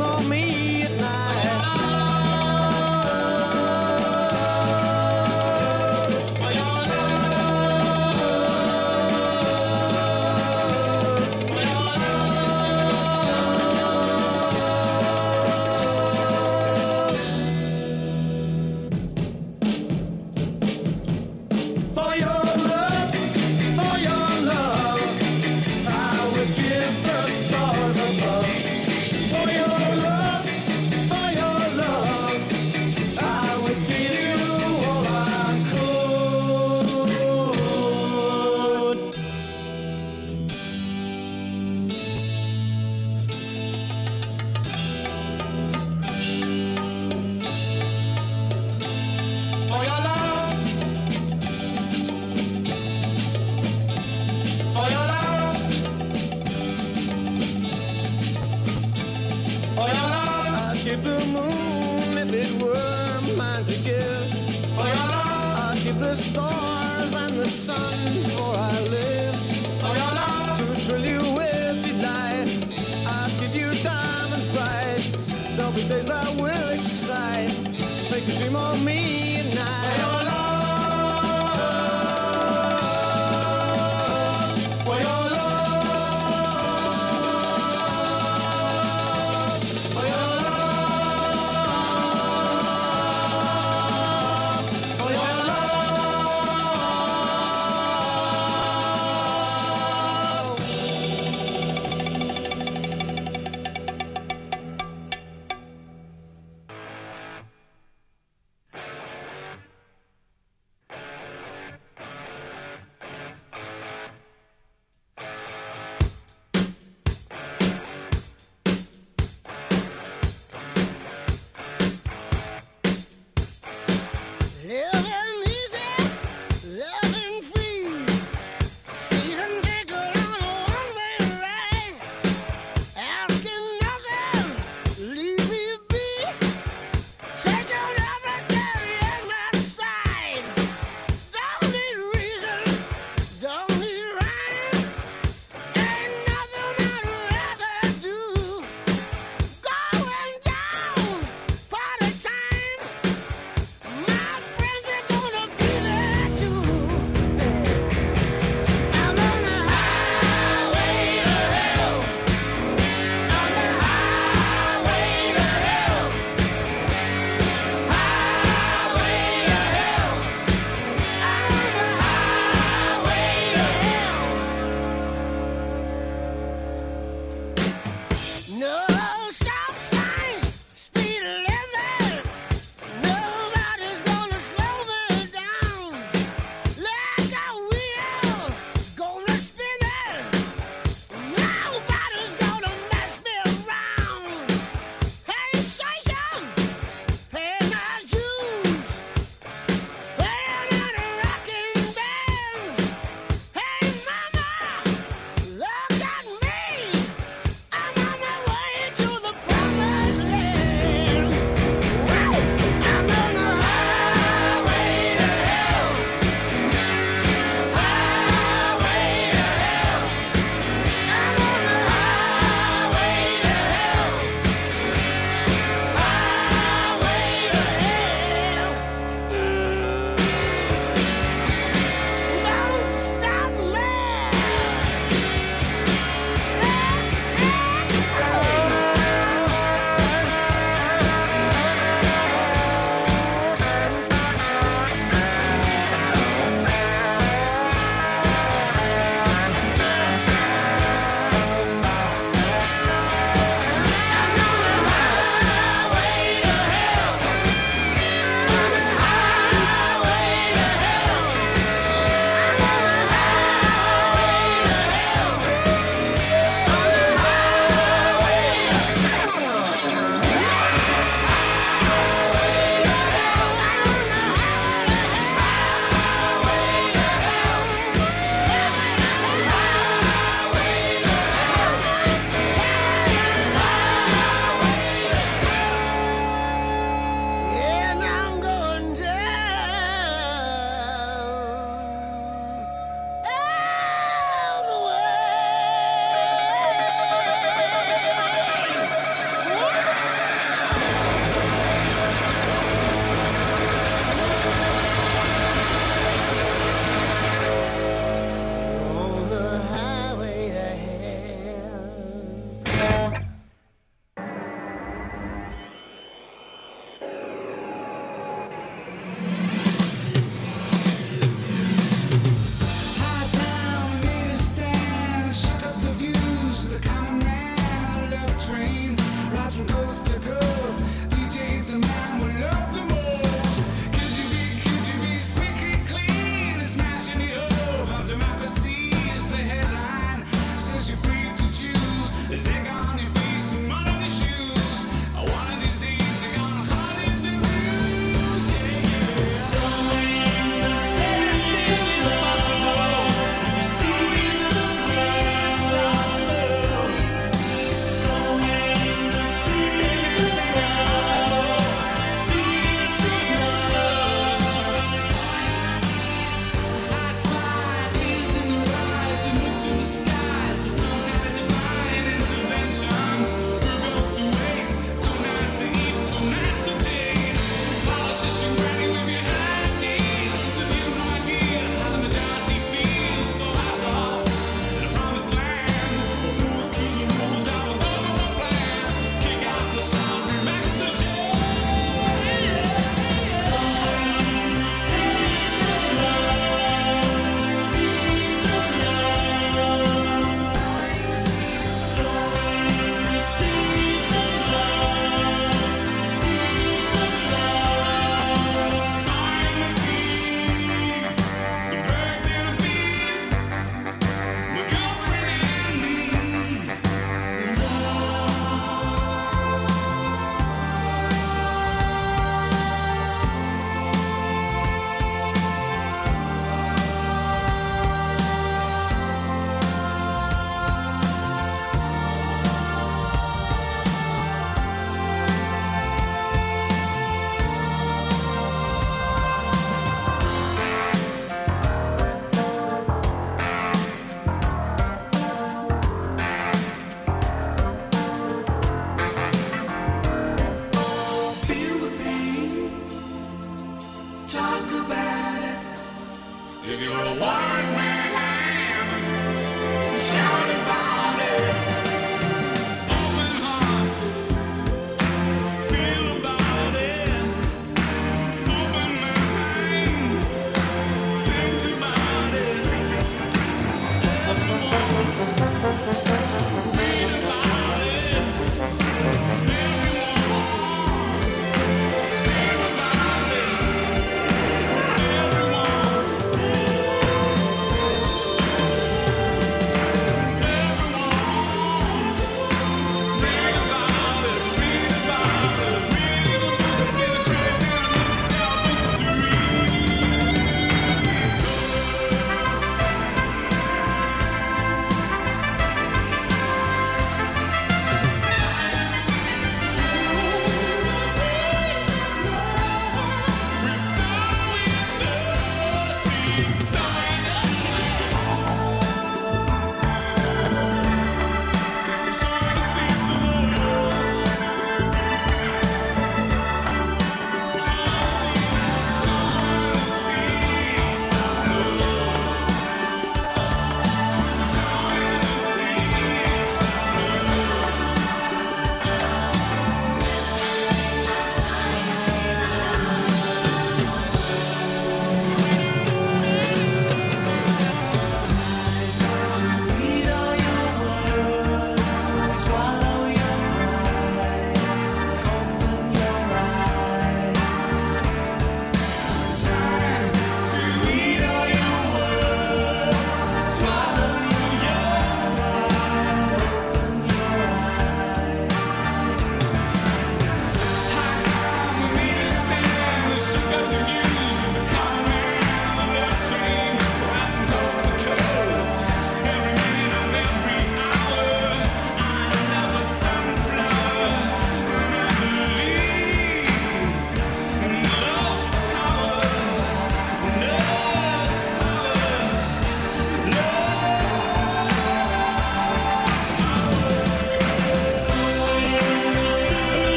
of me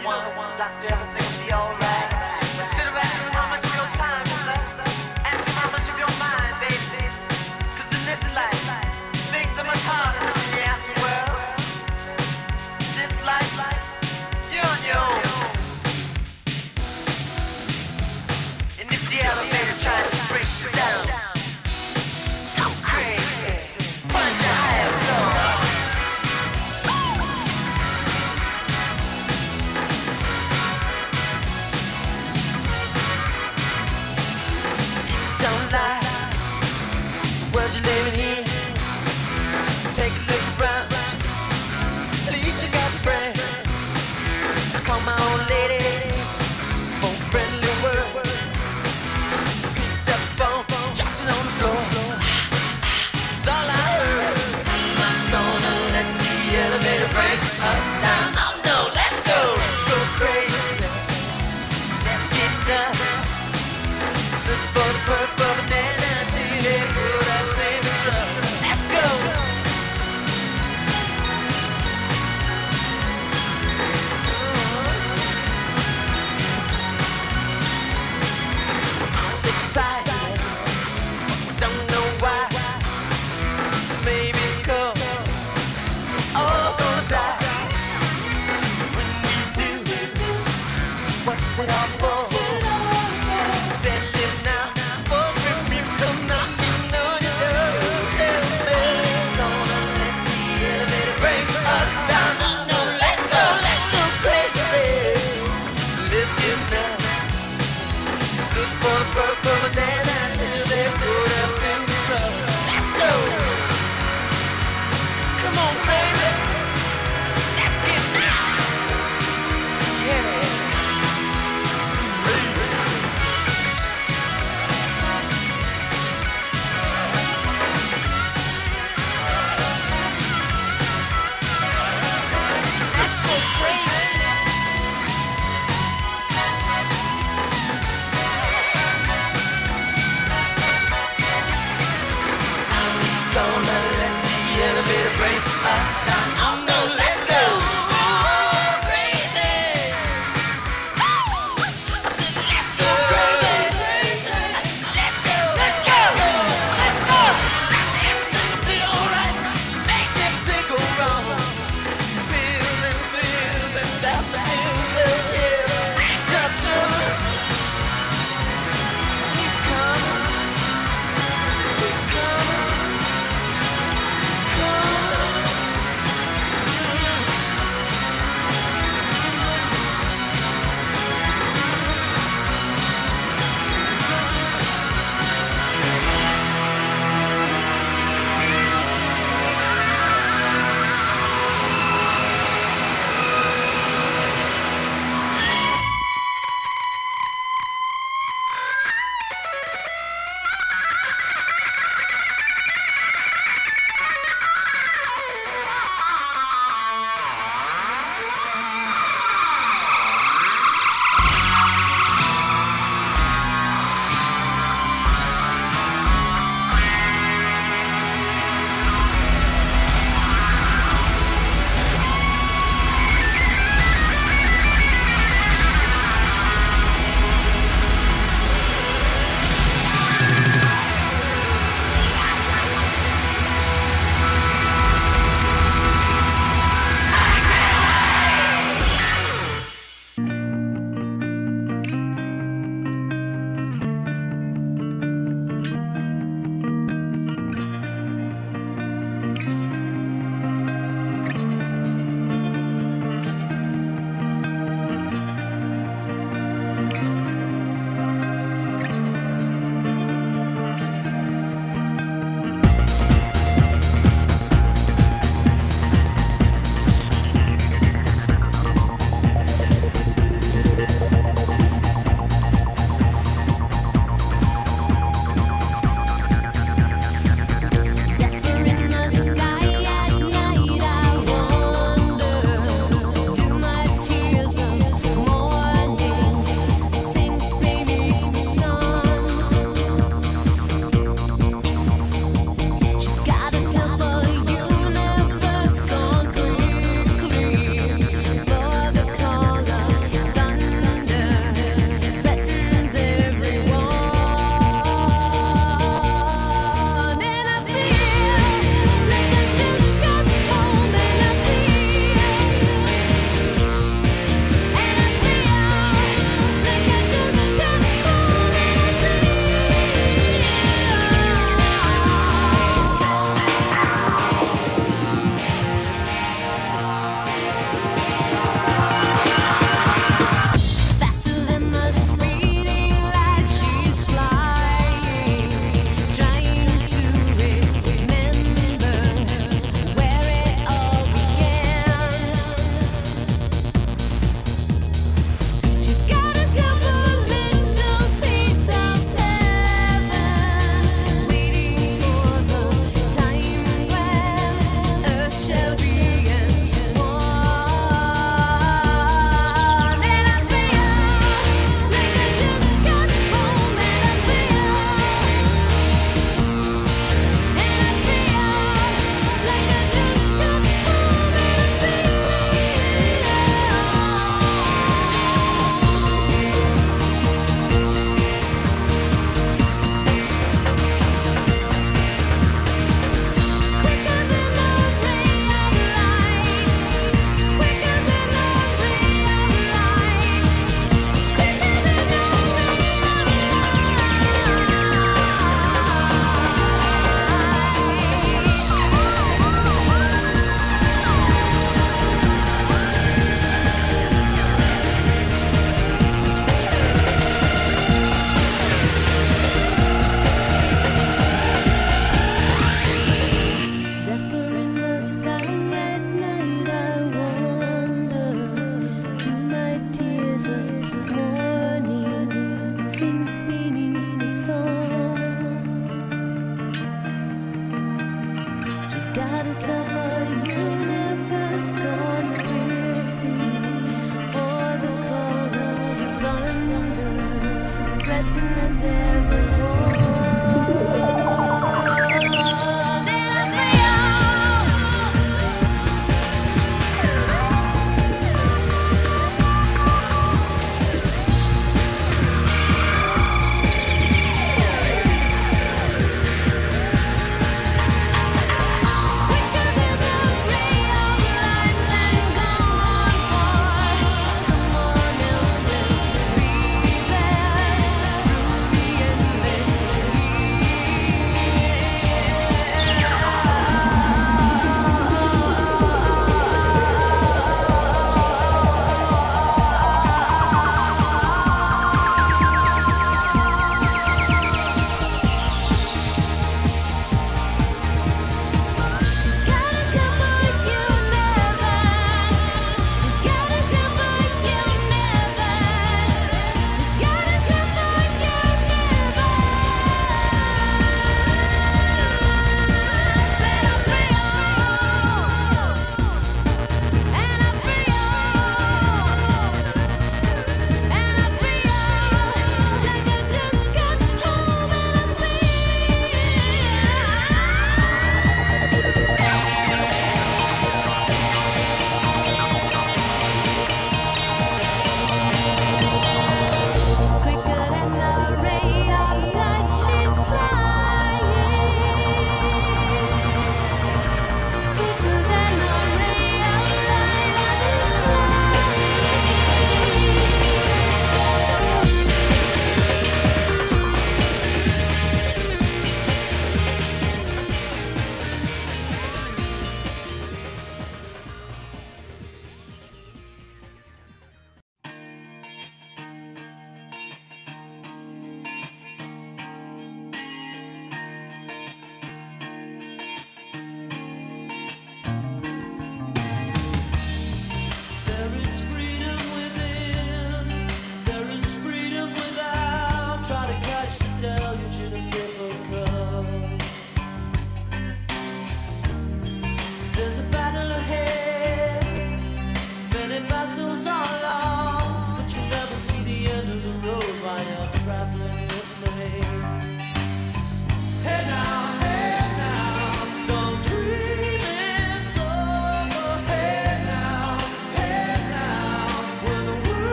the one, doctor, everything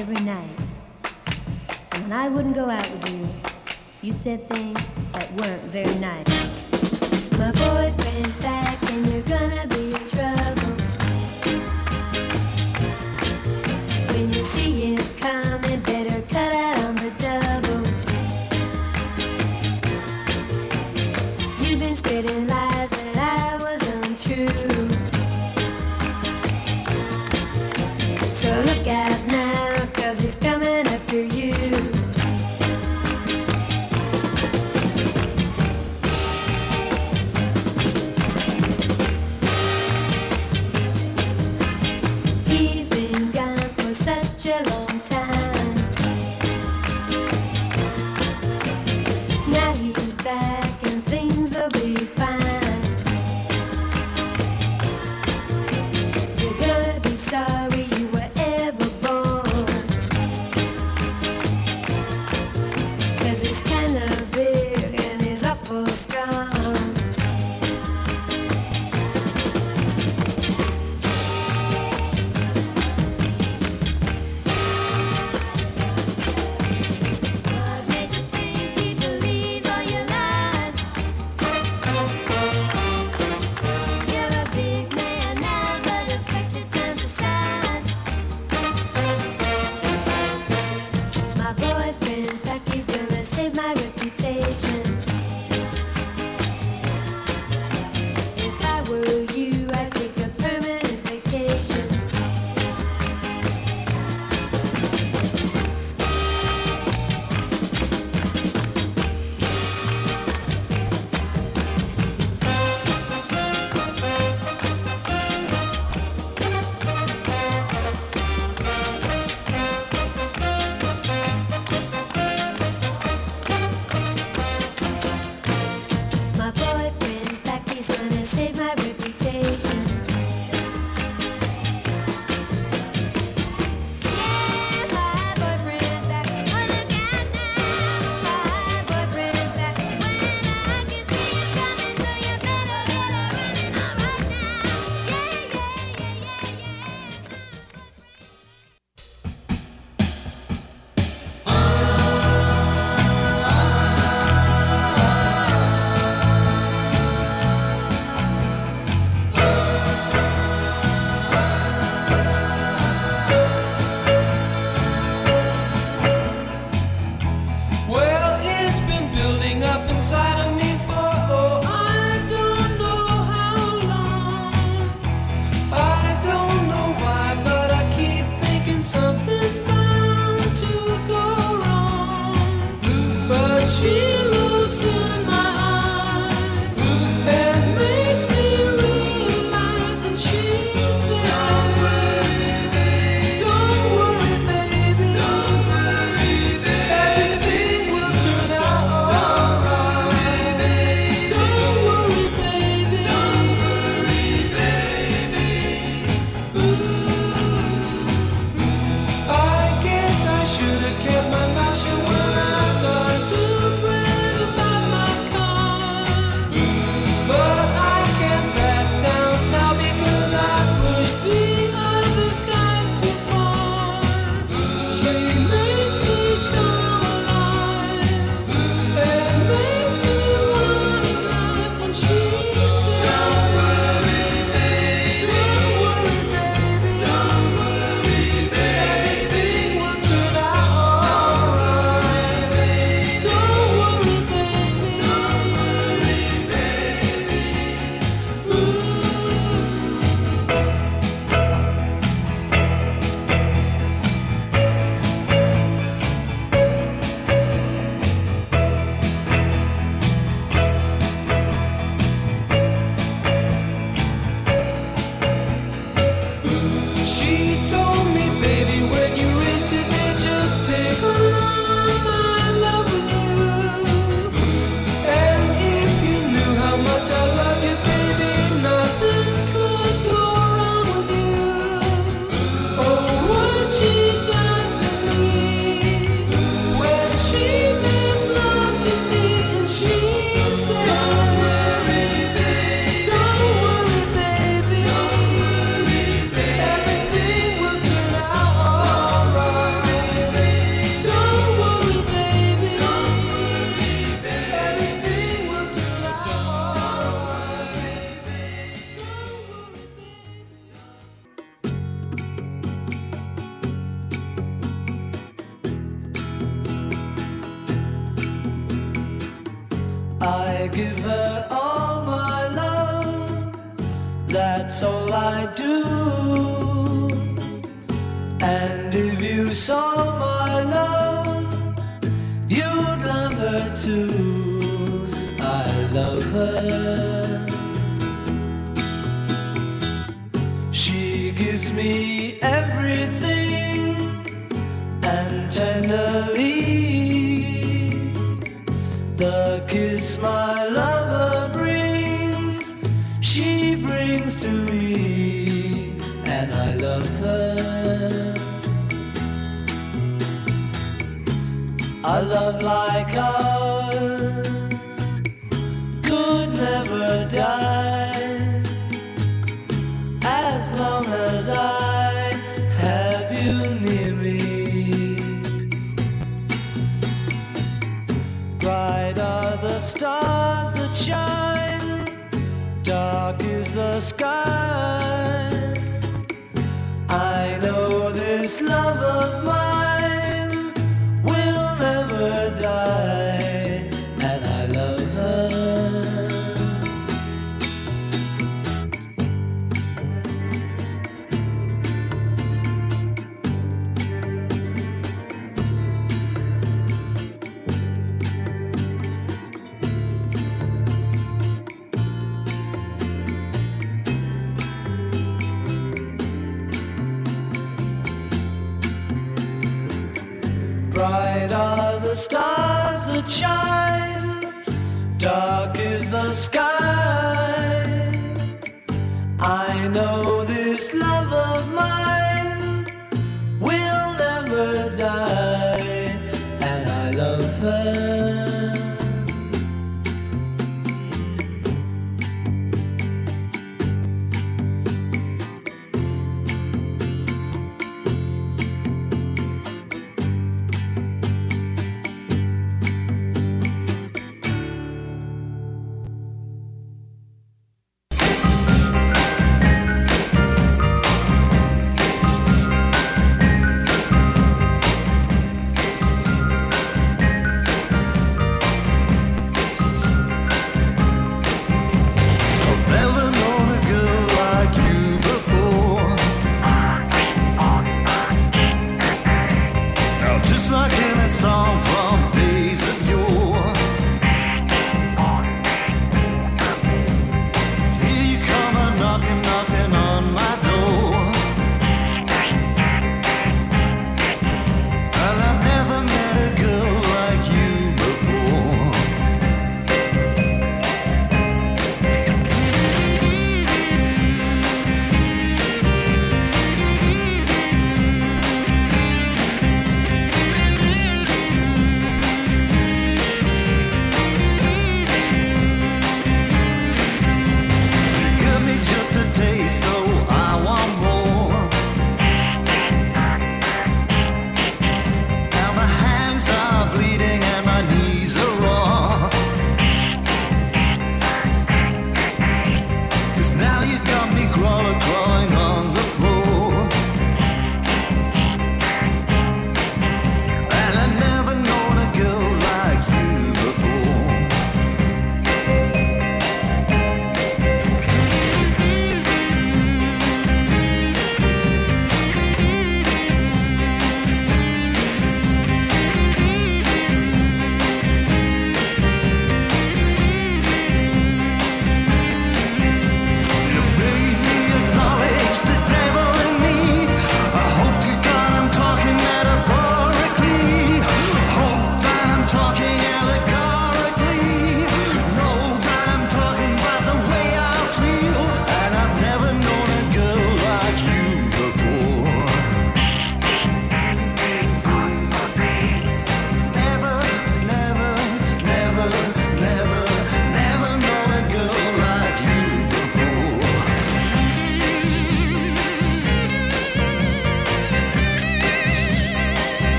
every night. And when I wouldn't go out with you, you said things that weren't very nice.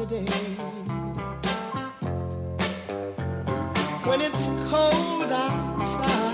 When it's cold outside.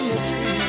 Knows where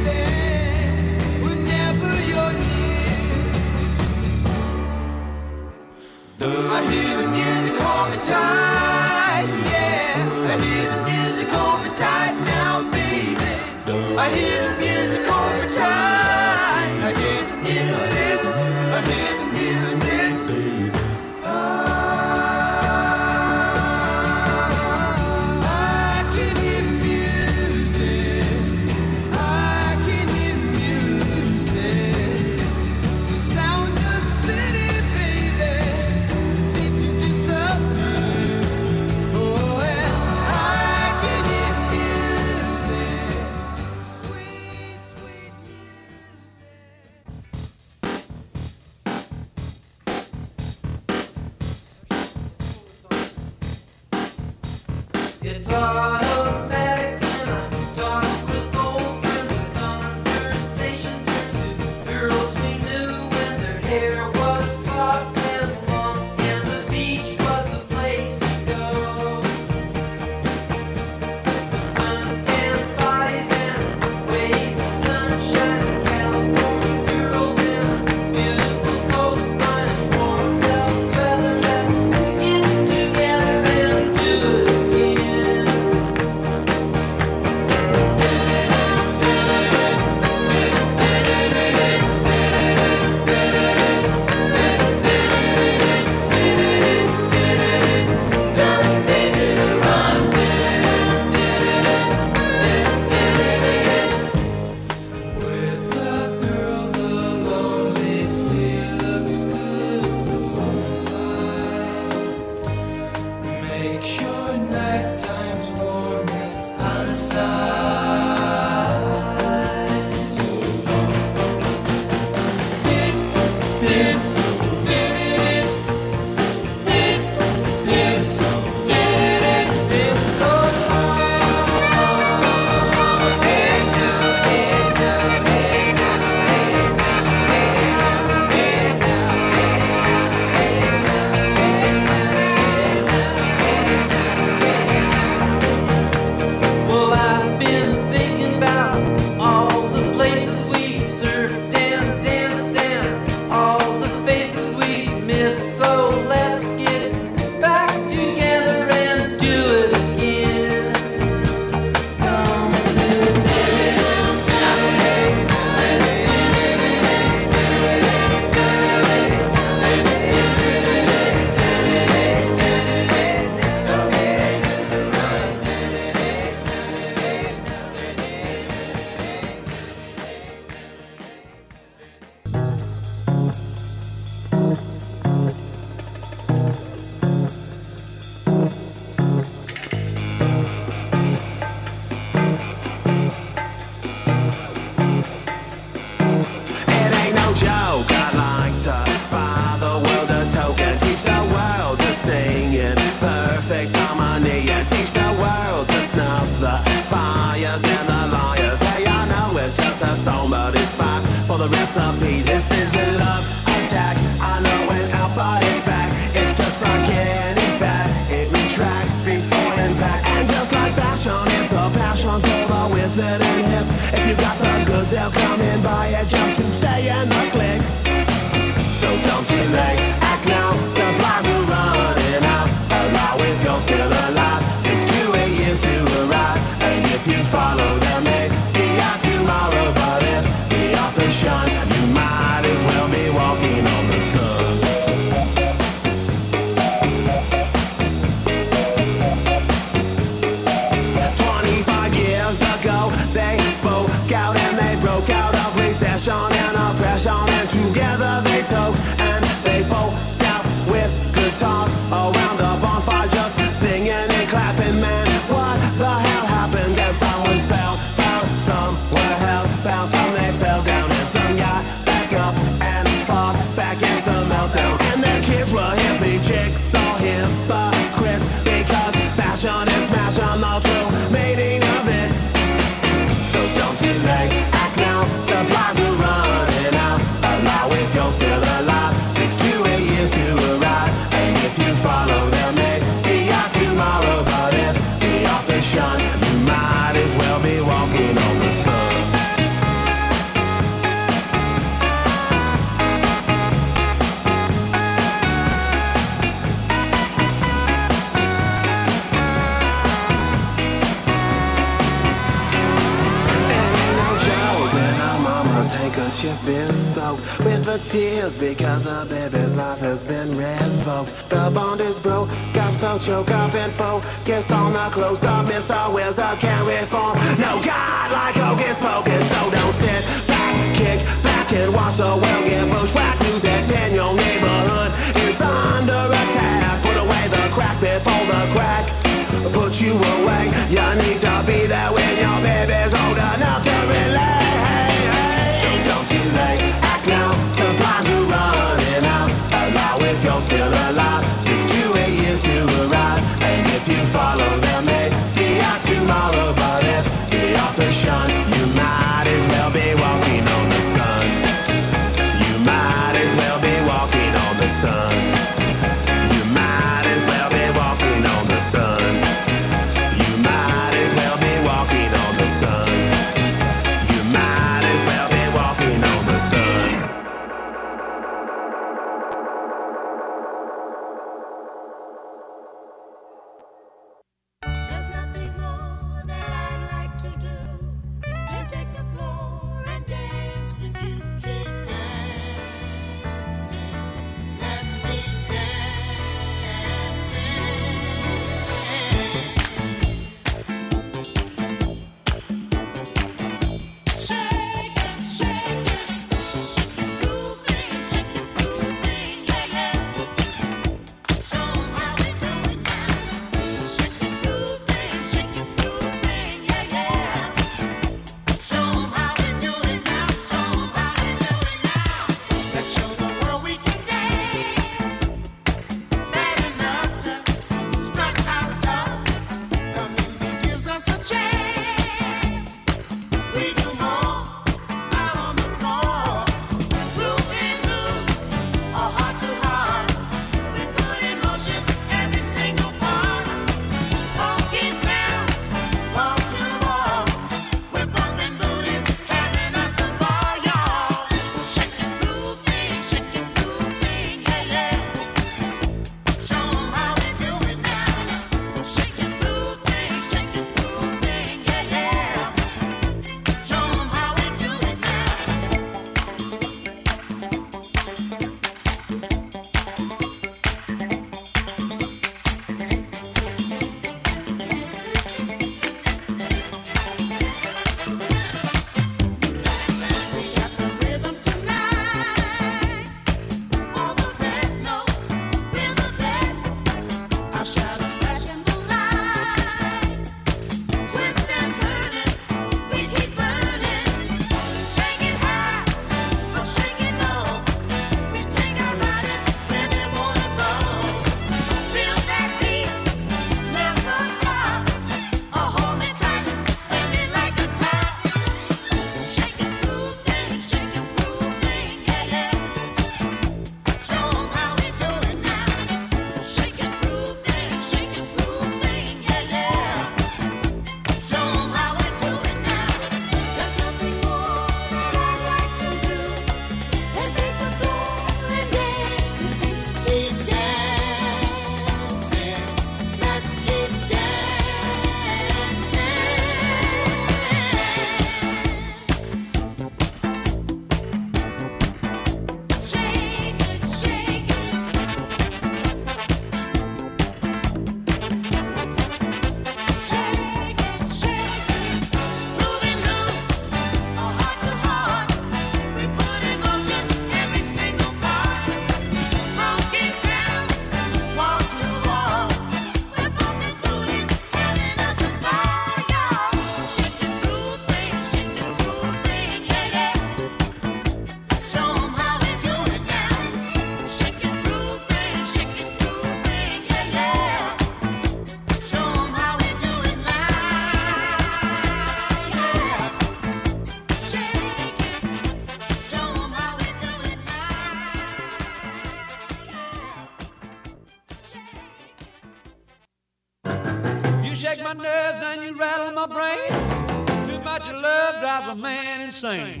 same.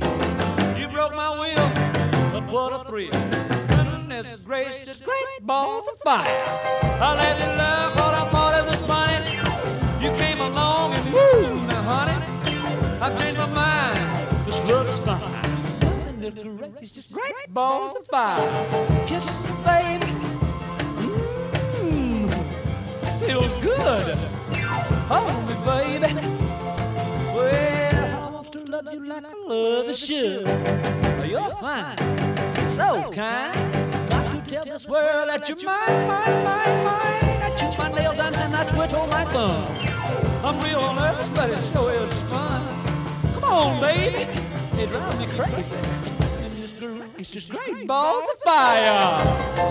My, my, my, my! I chew my nails down and I twiddle my thumb. I'm real nervous, but it sure is fun. Come on, baby, it drives me crazy. And this groove is just great balls of fire.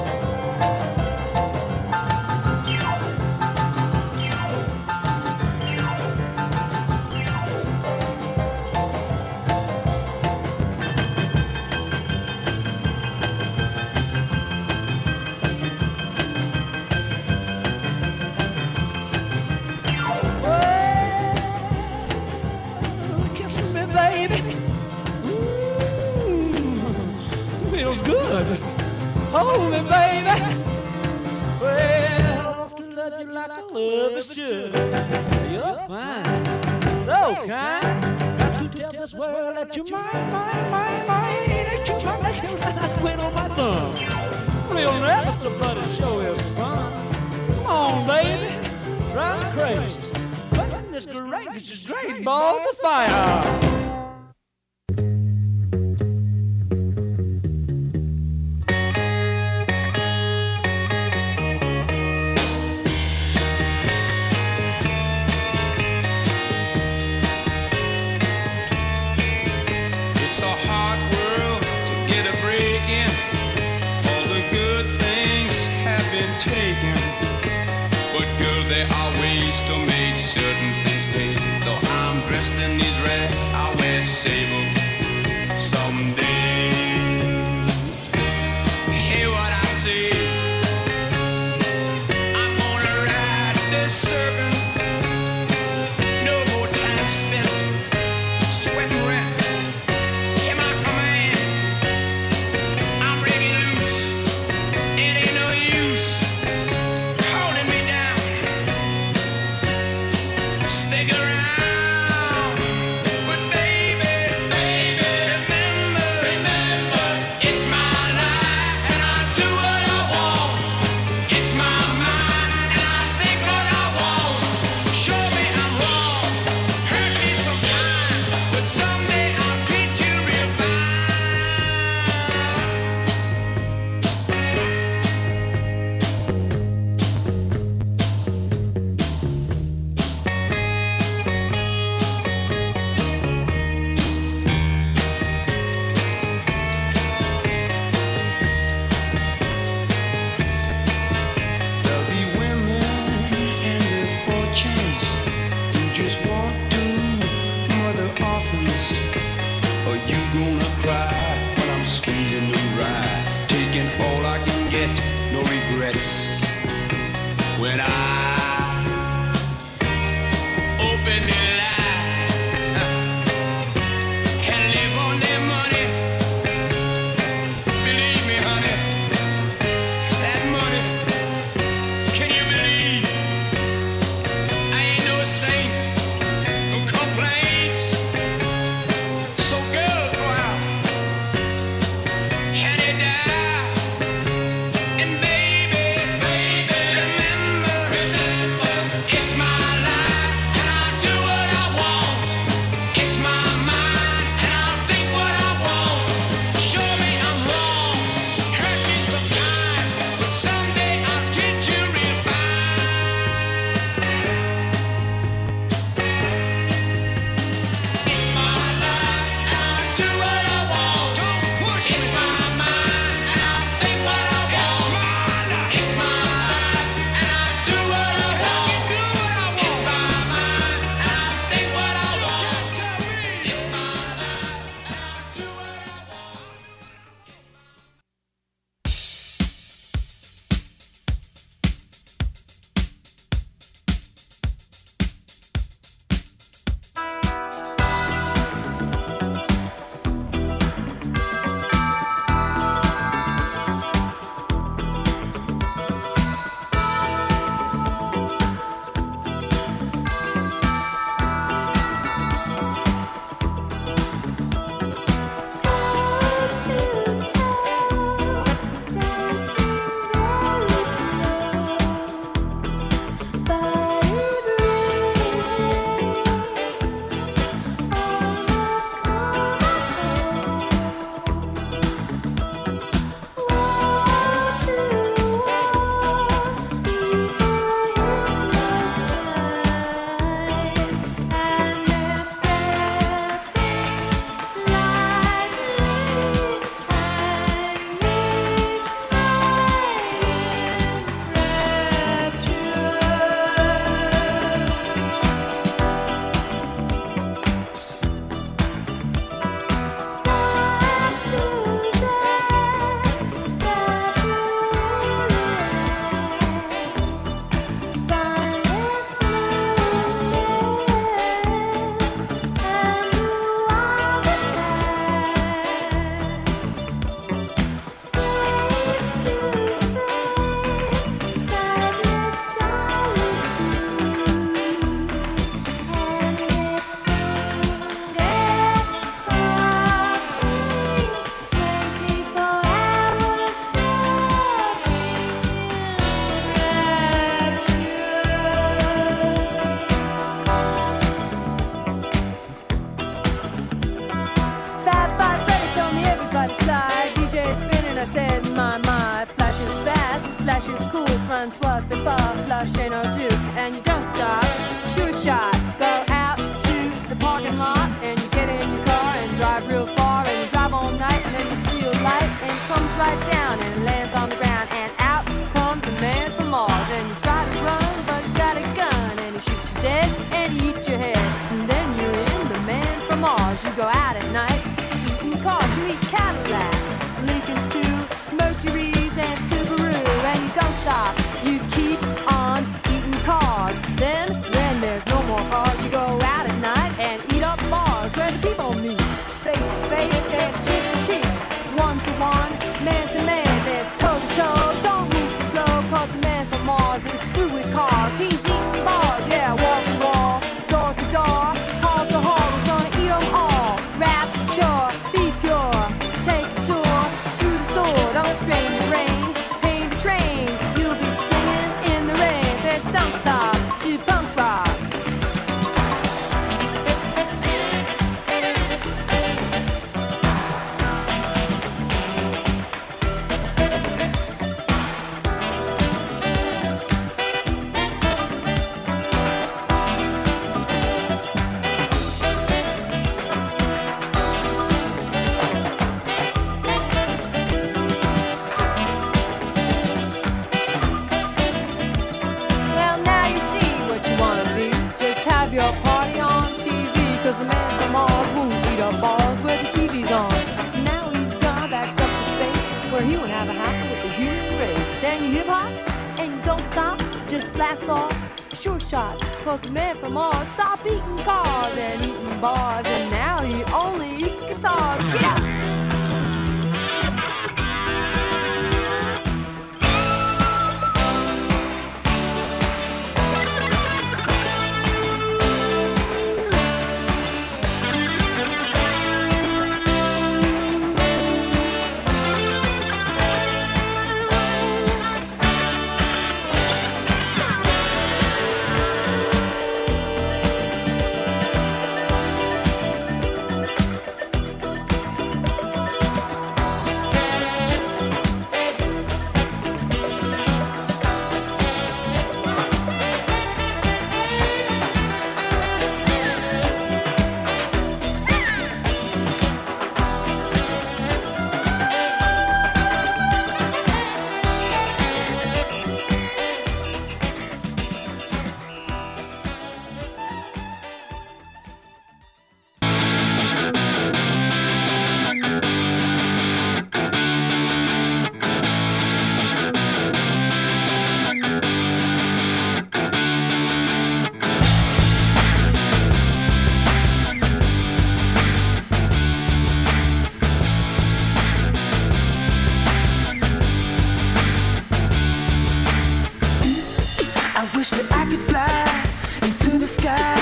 wish that I could fly into the sky.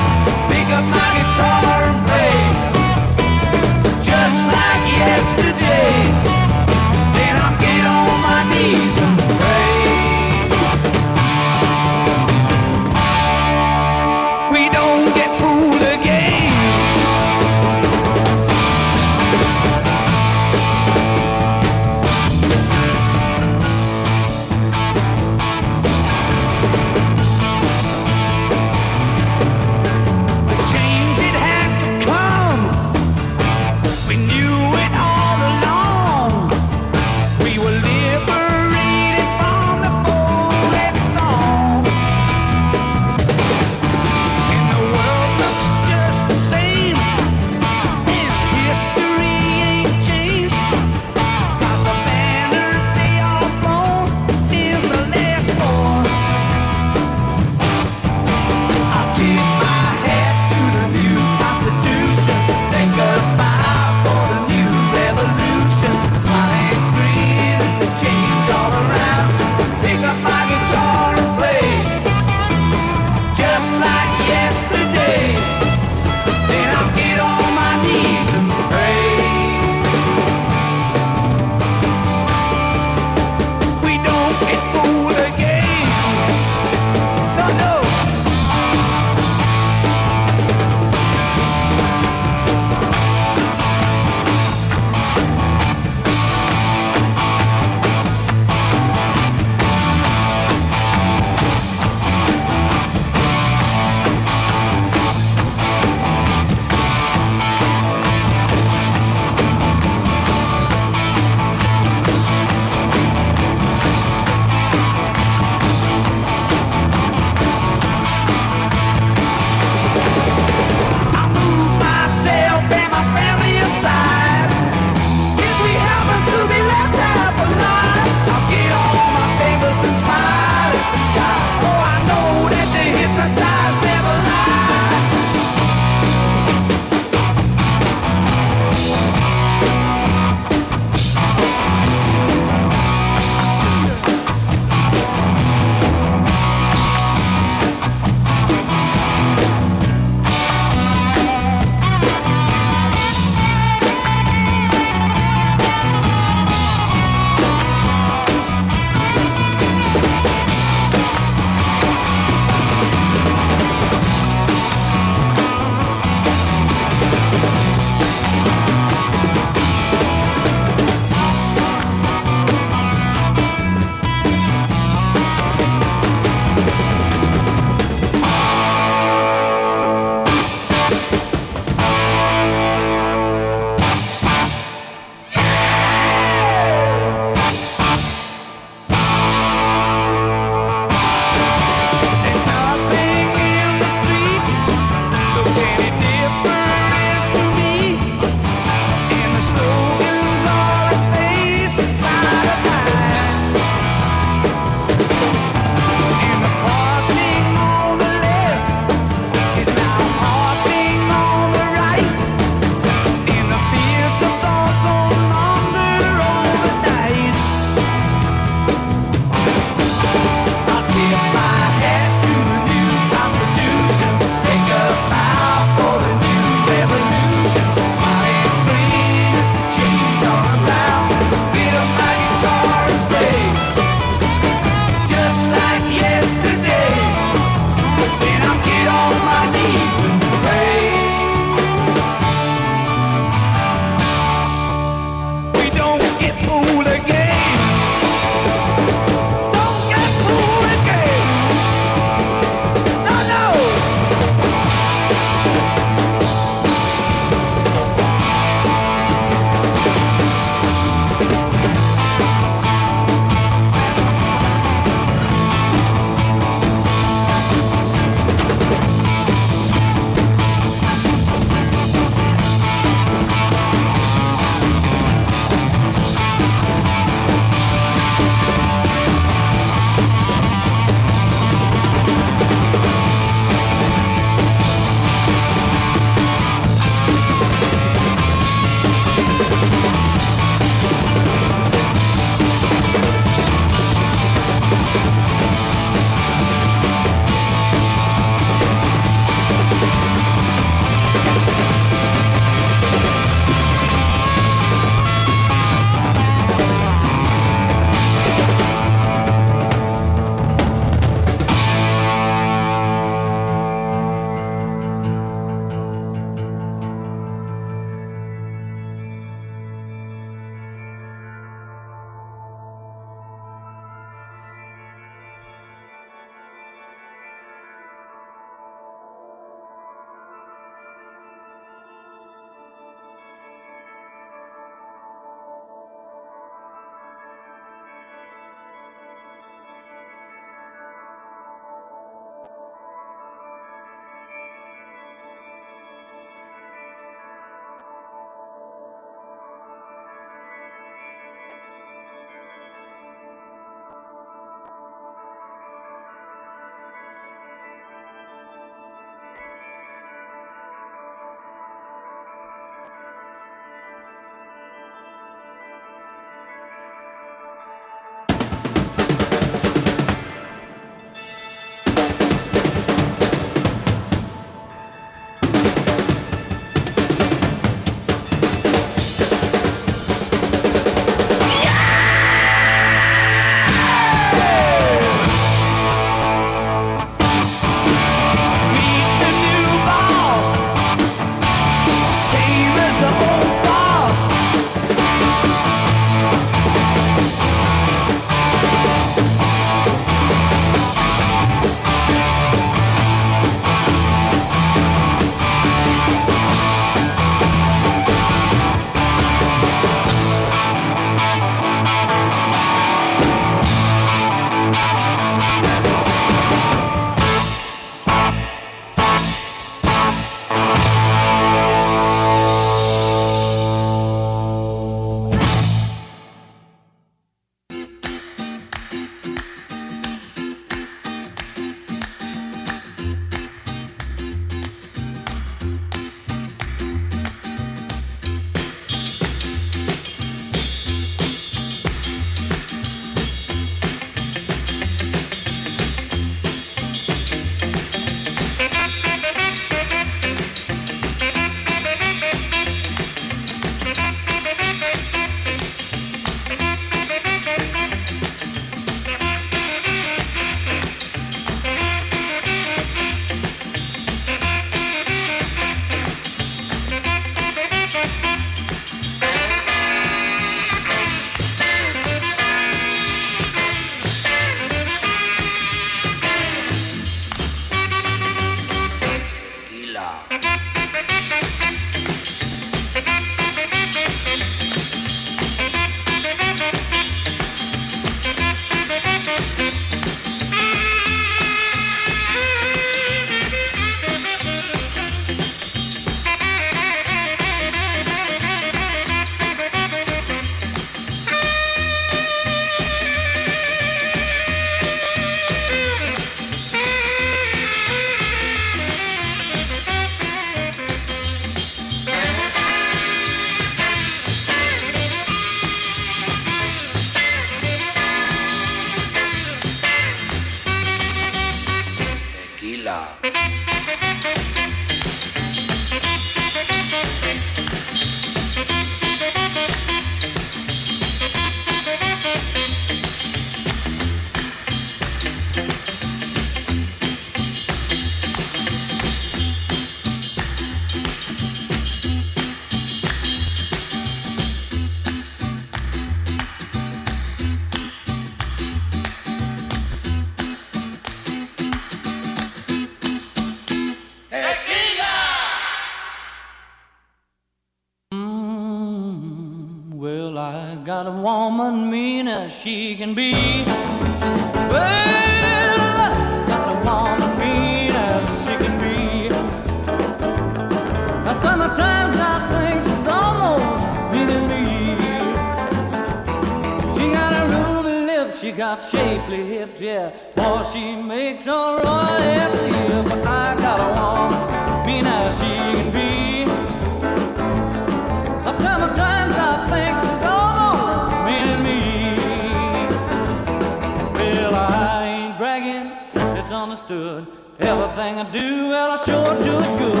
Everything I do, well, I sure do it good.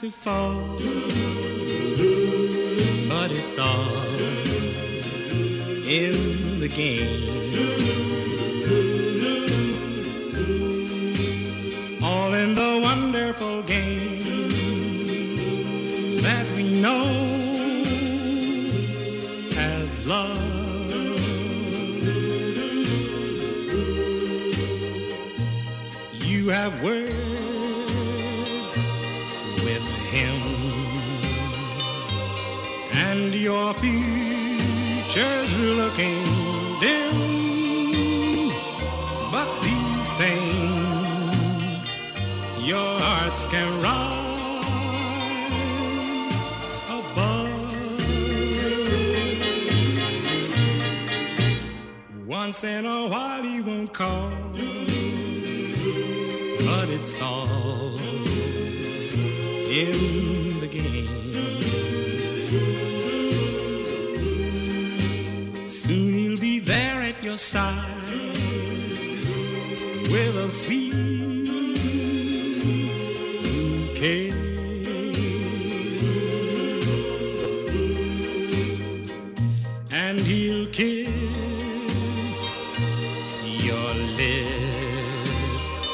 to fall. lips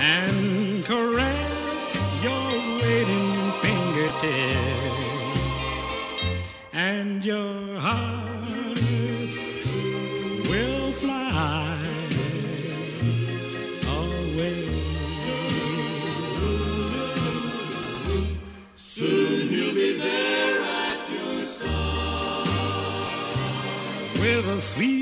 and caress your waiting fingertips. And your hearts will fly away. Soon you'll be there at your side with a sweet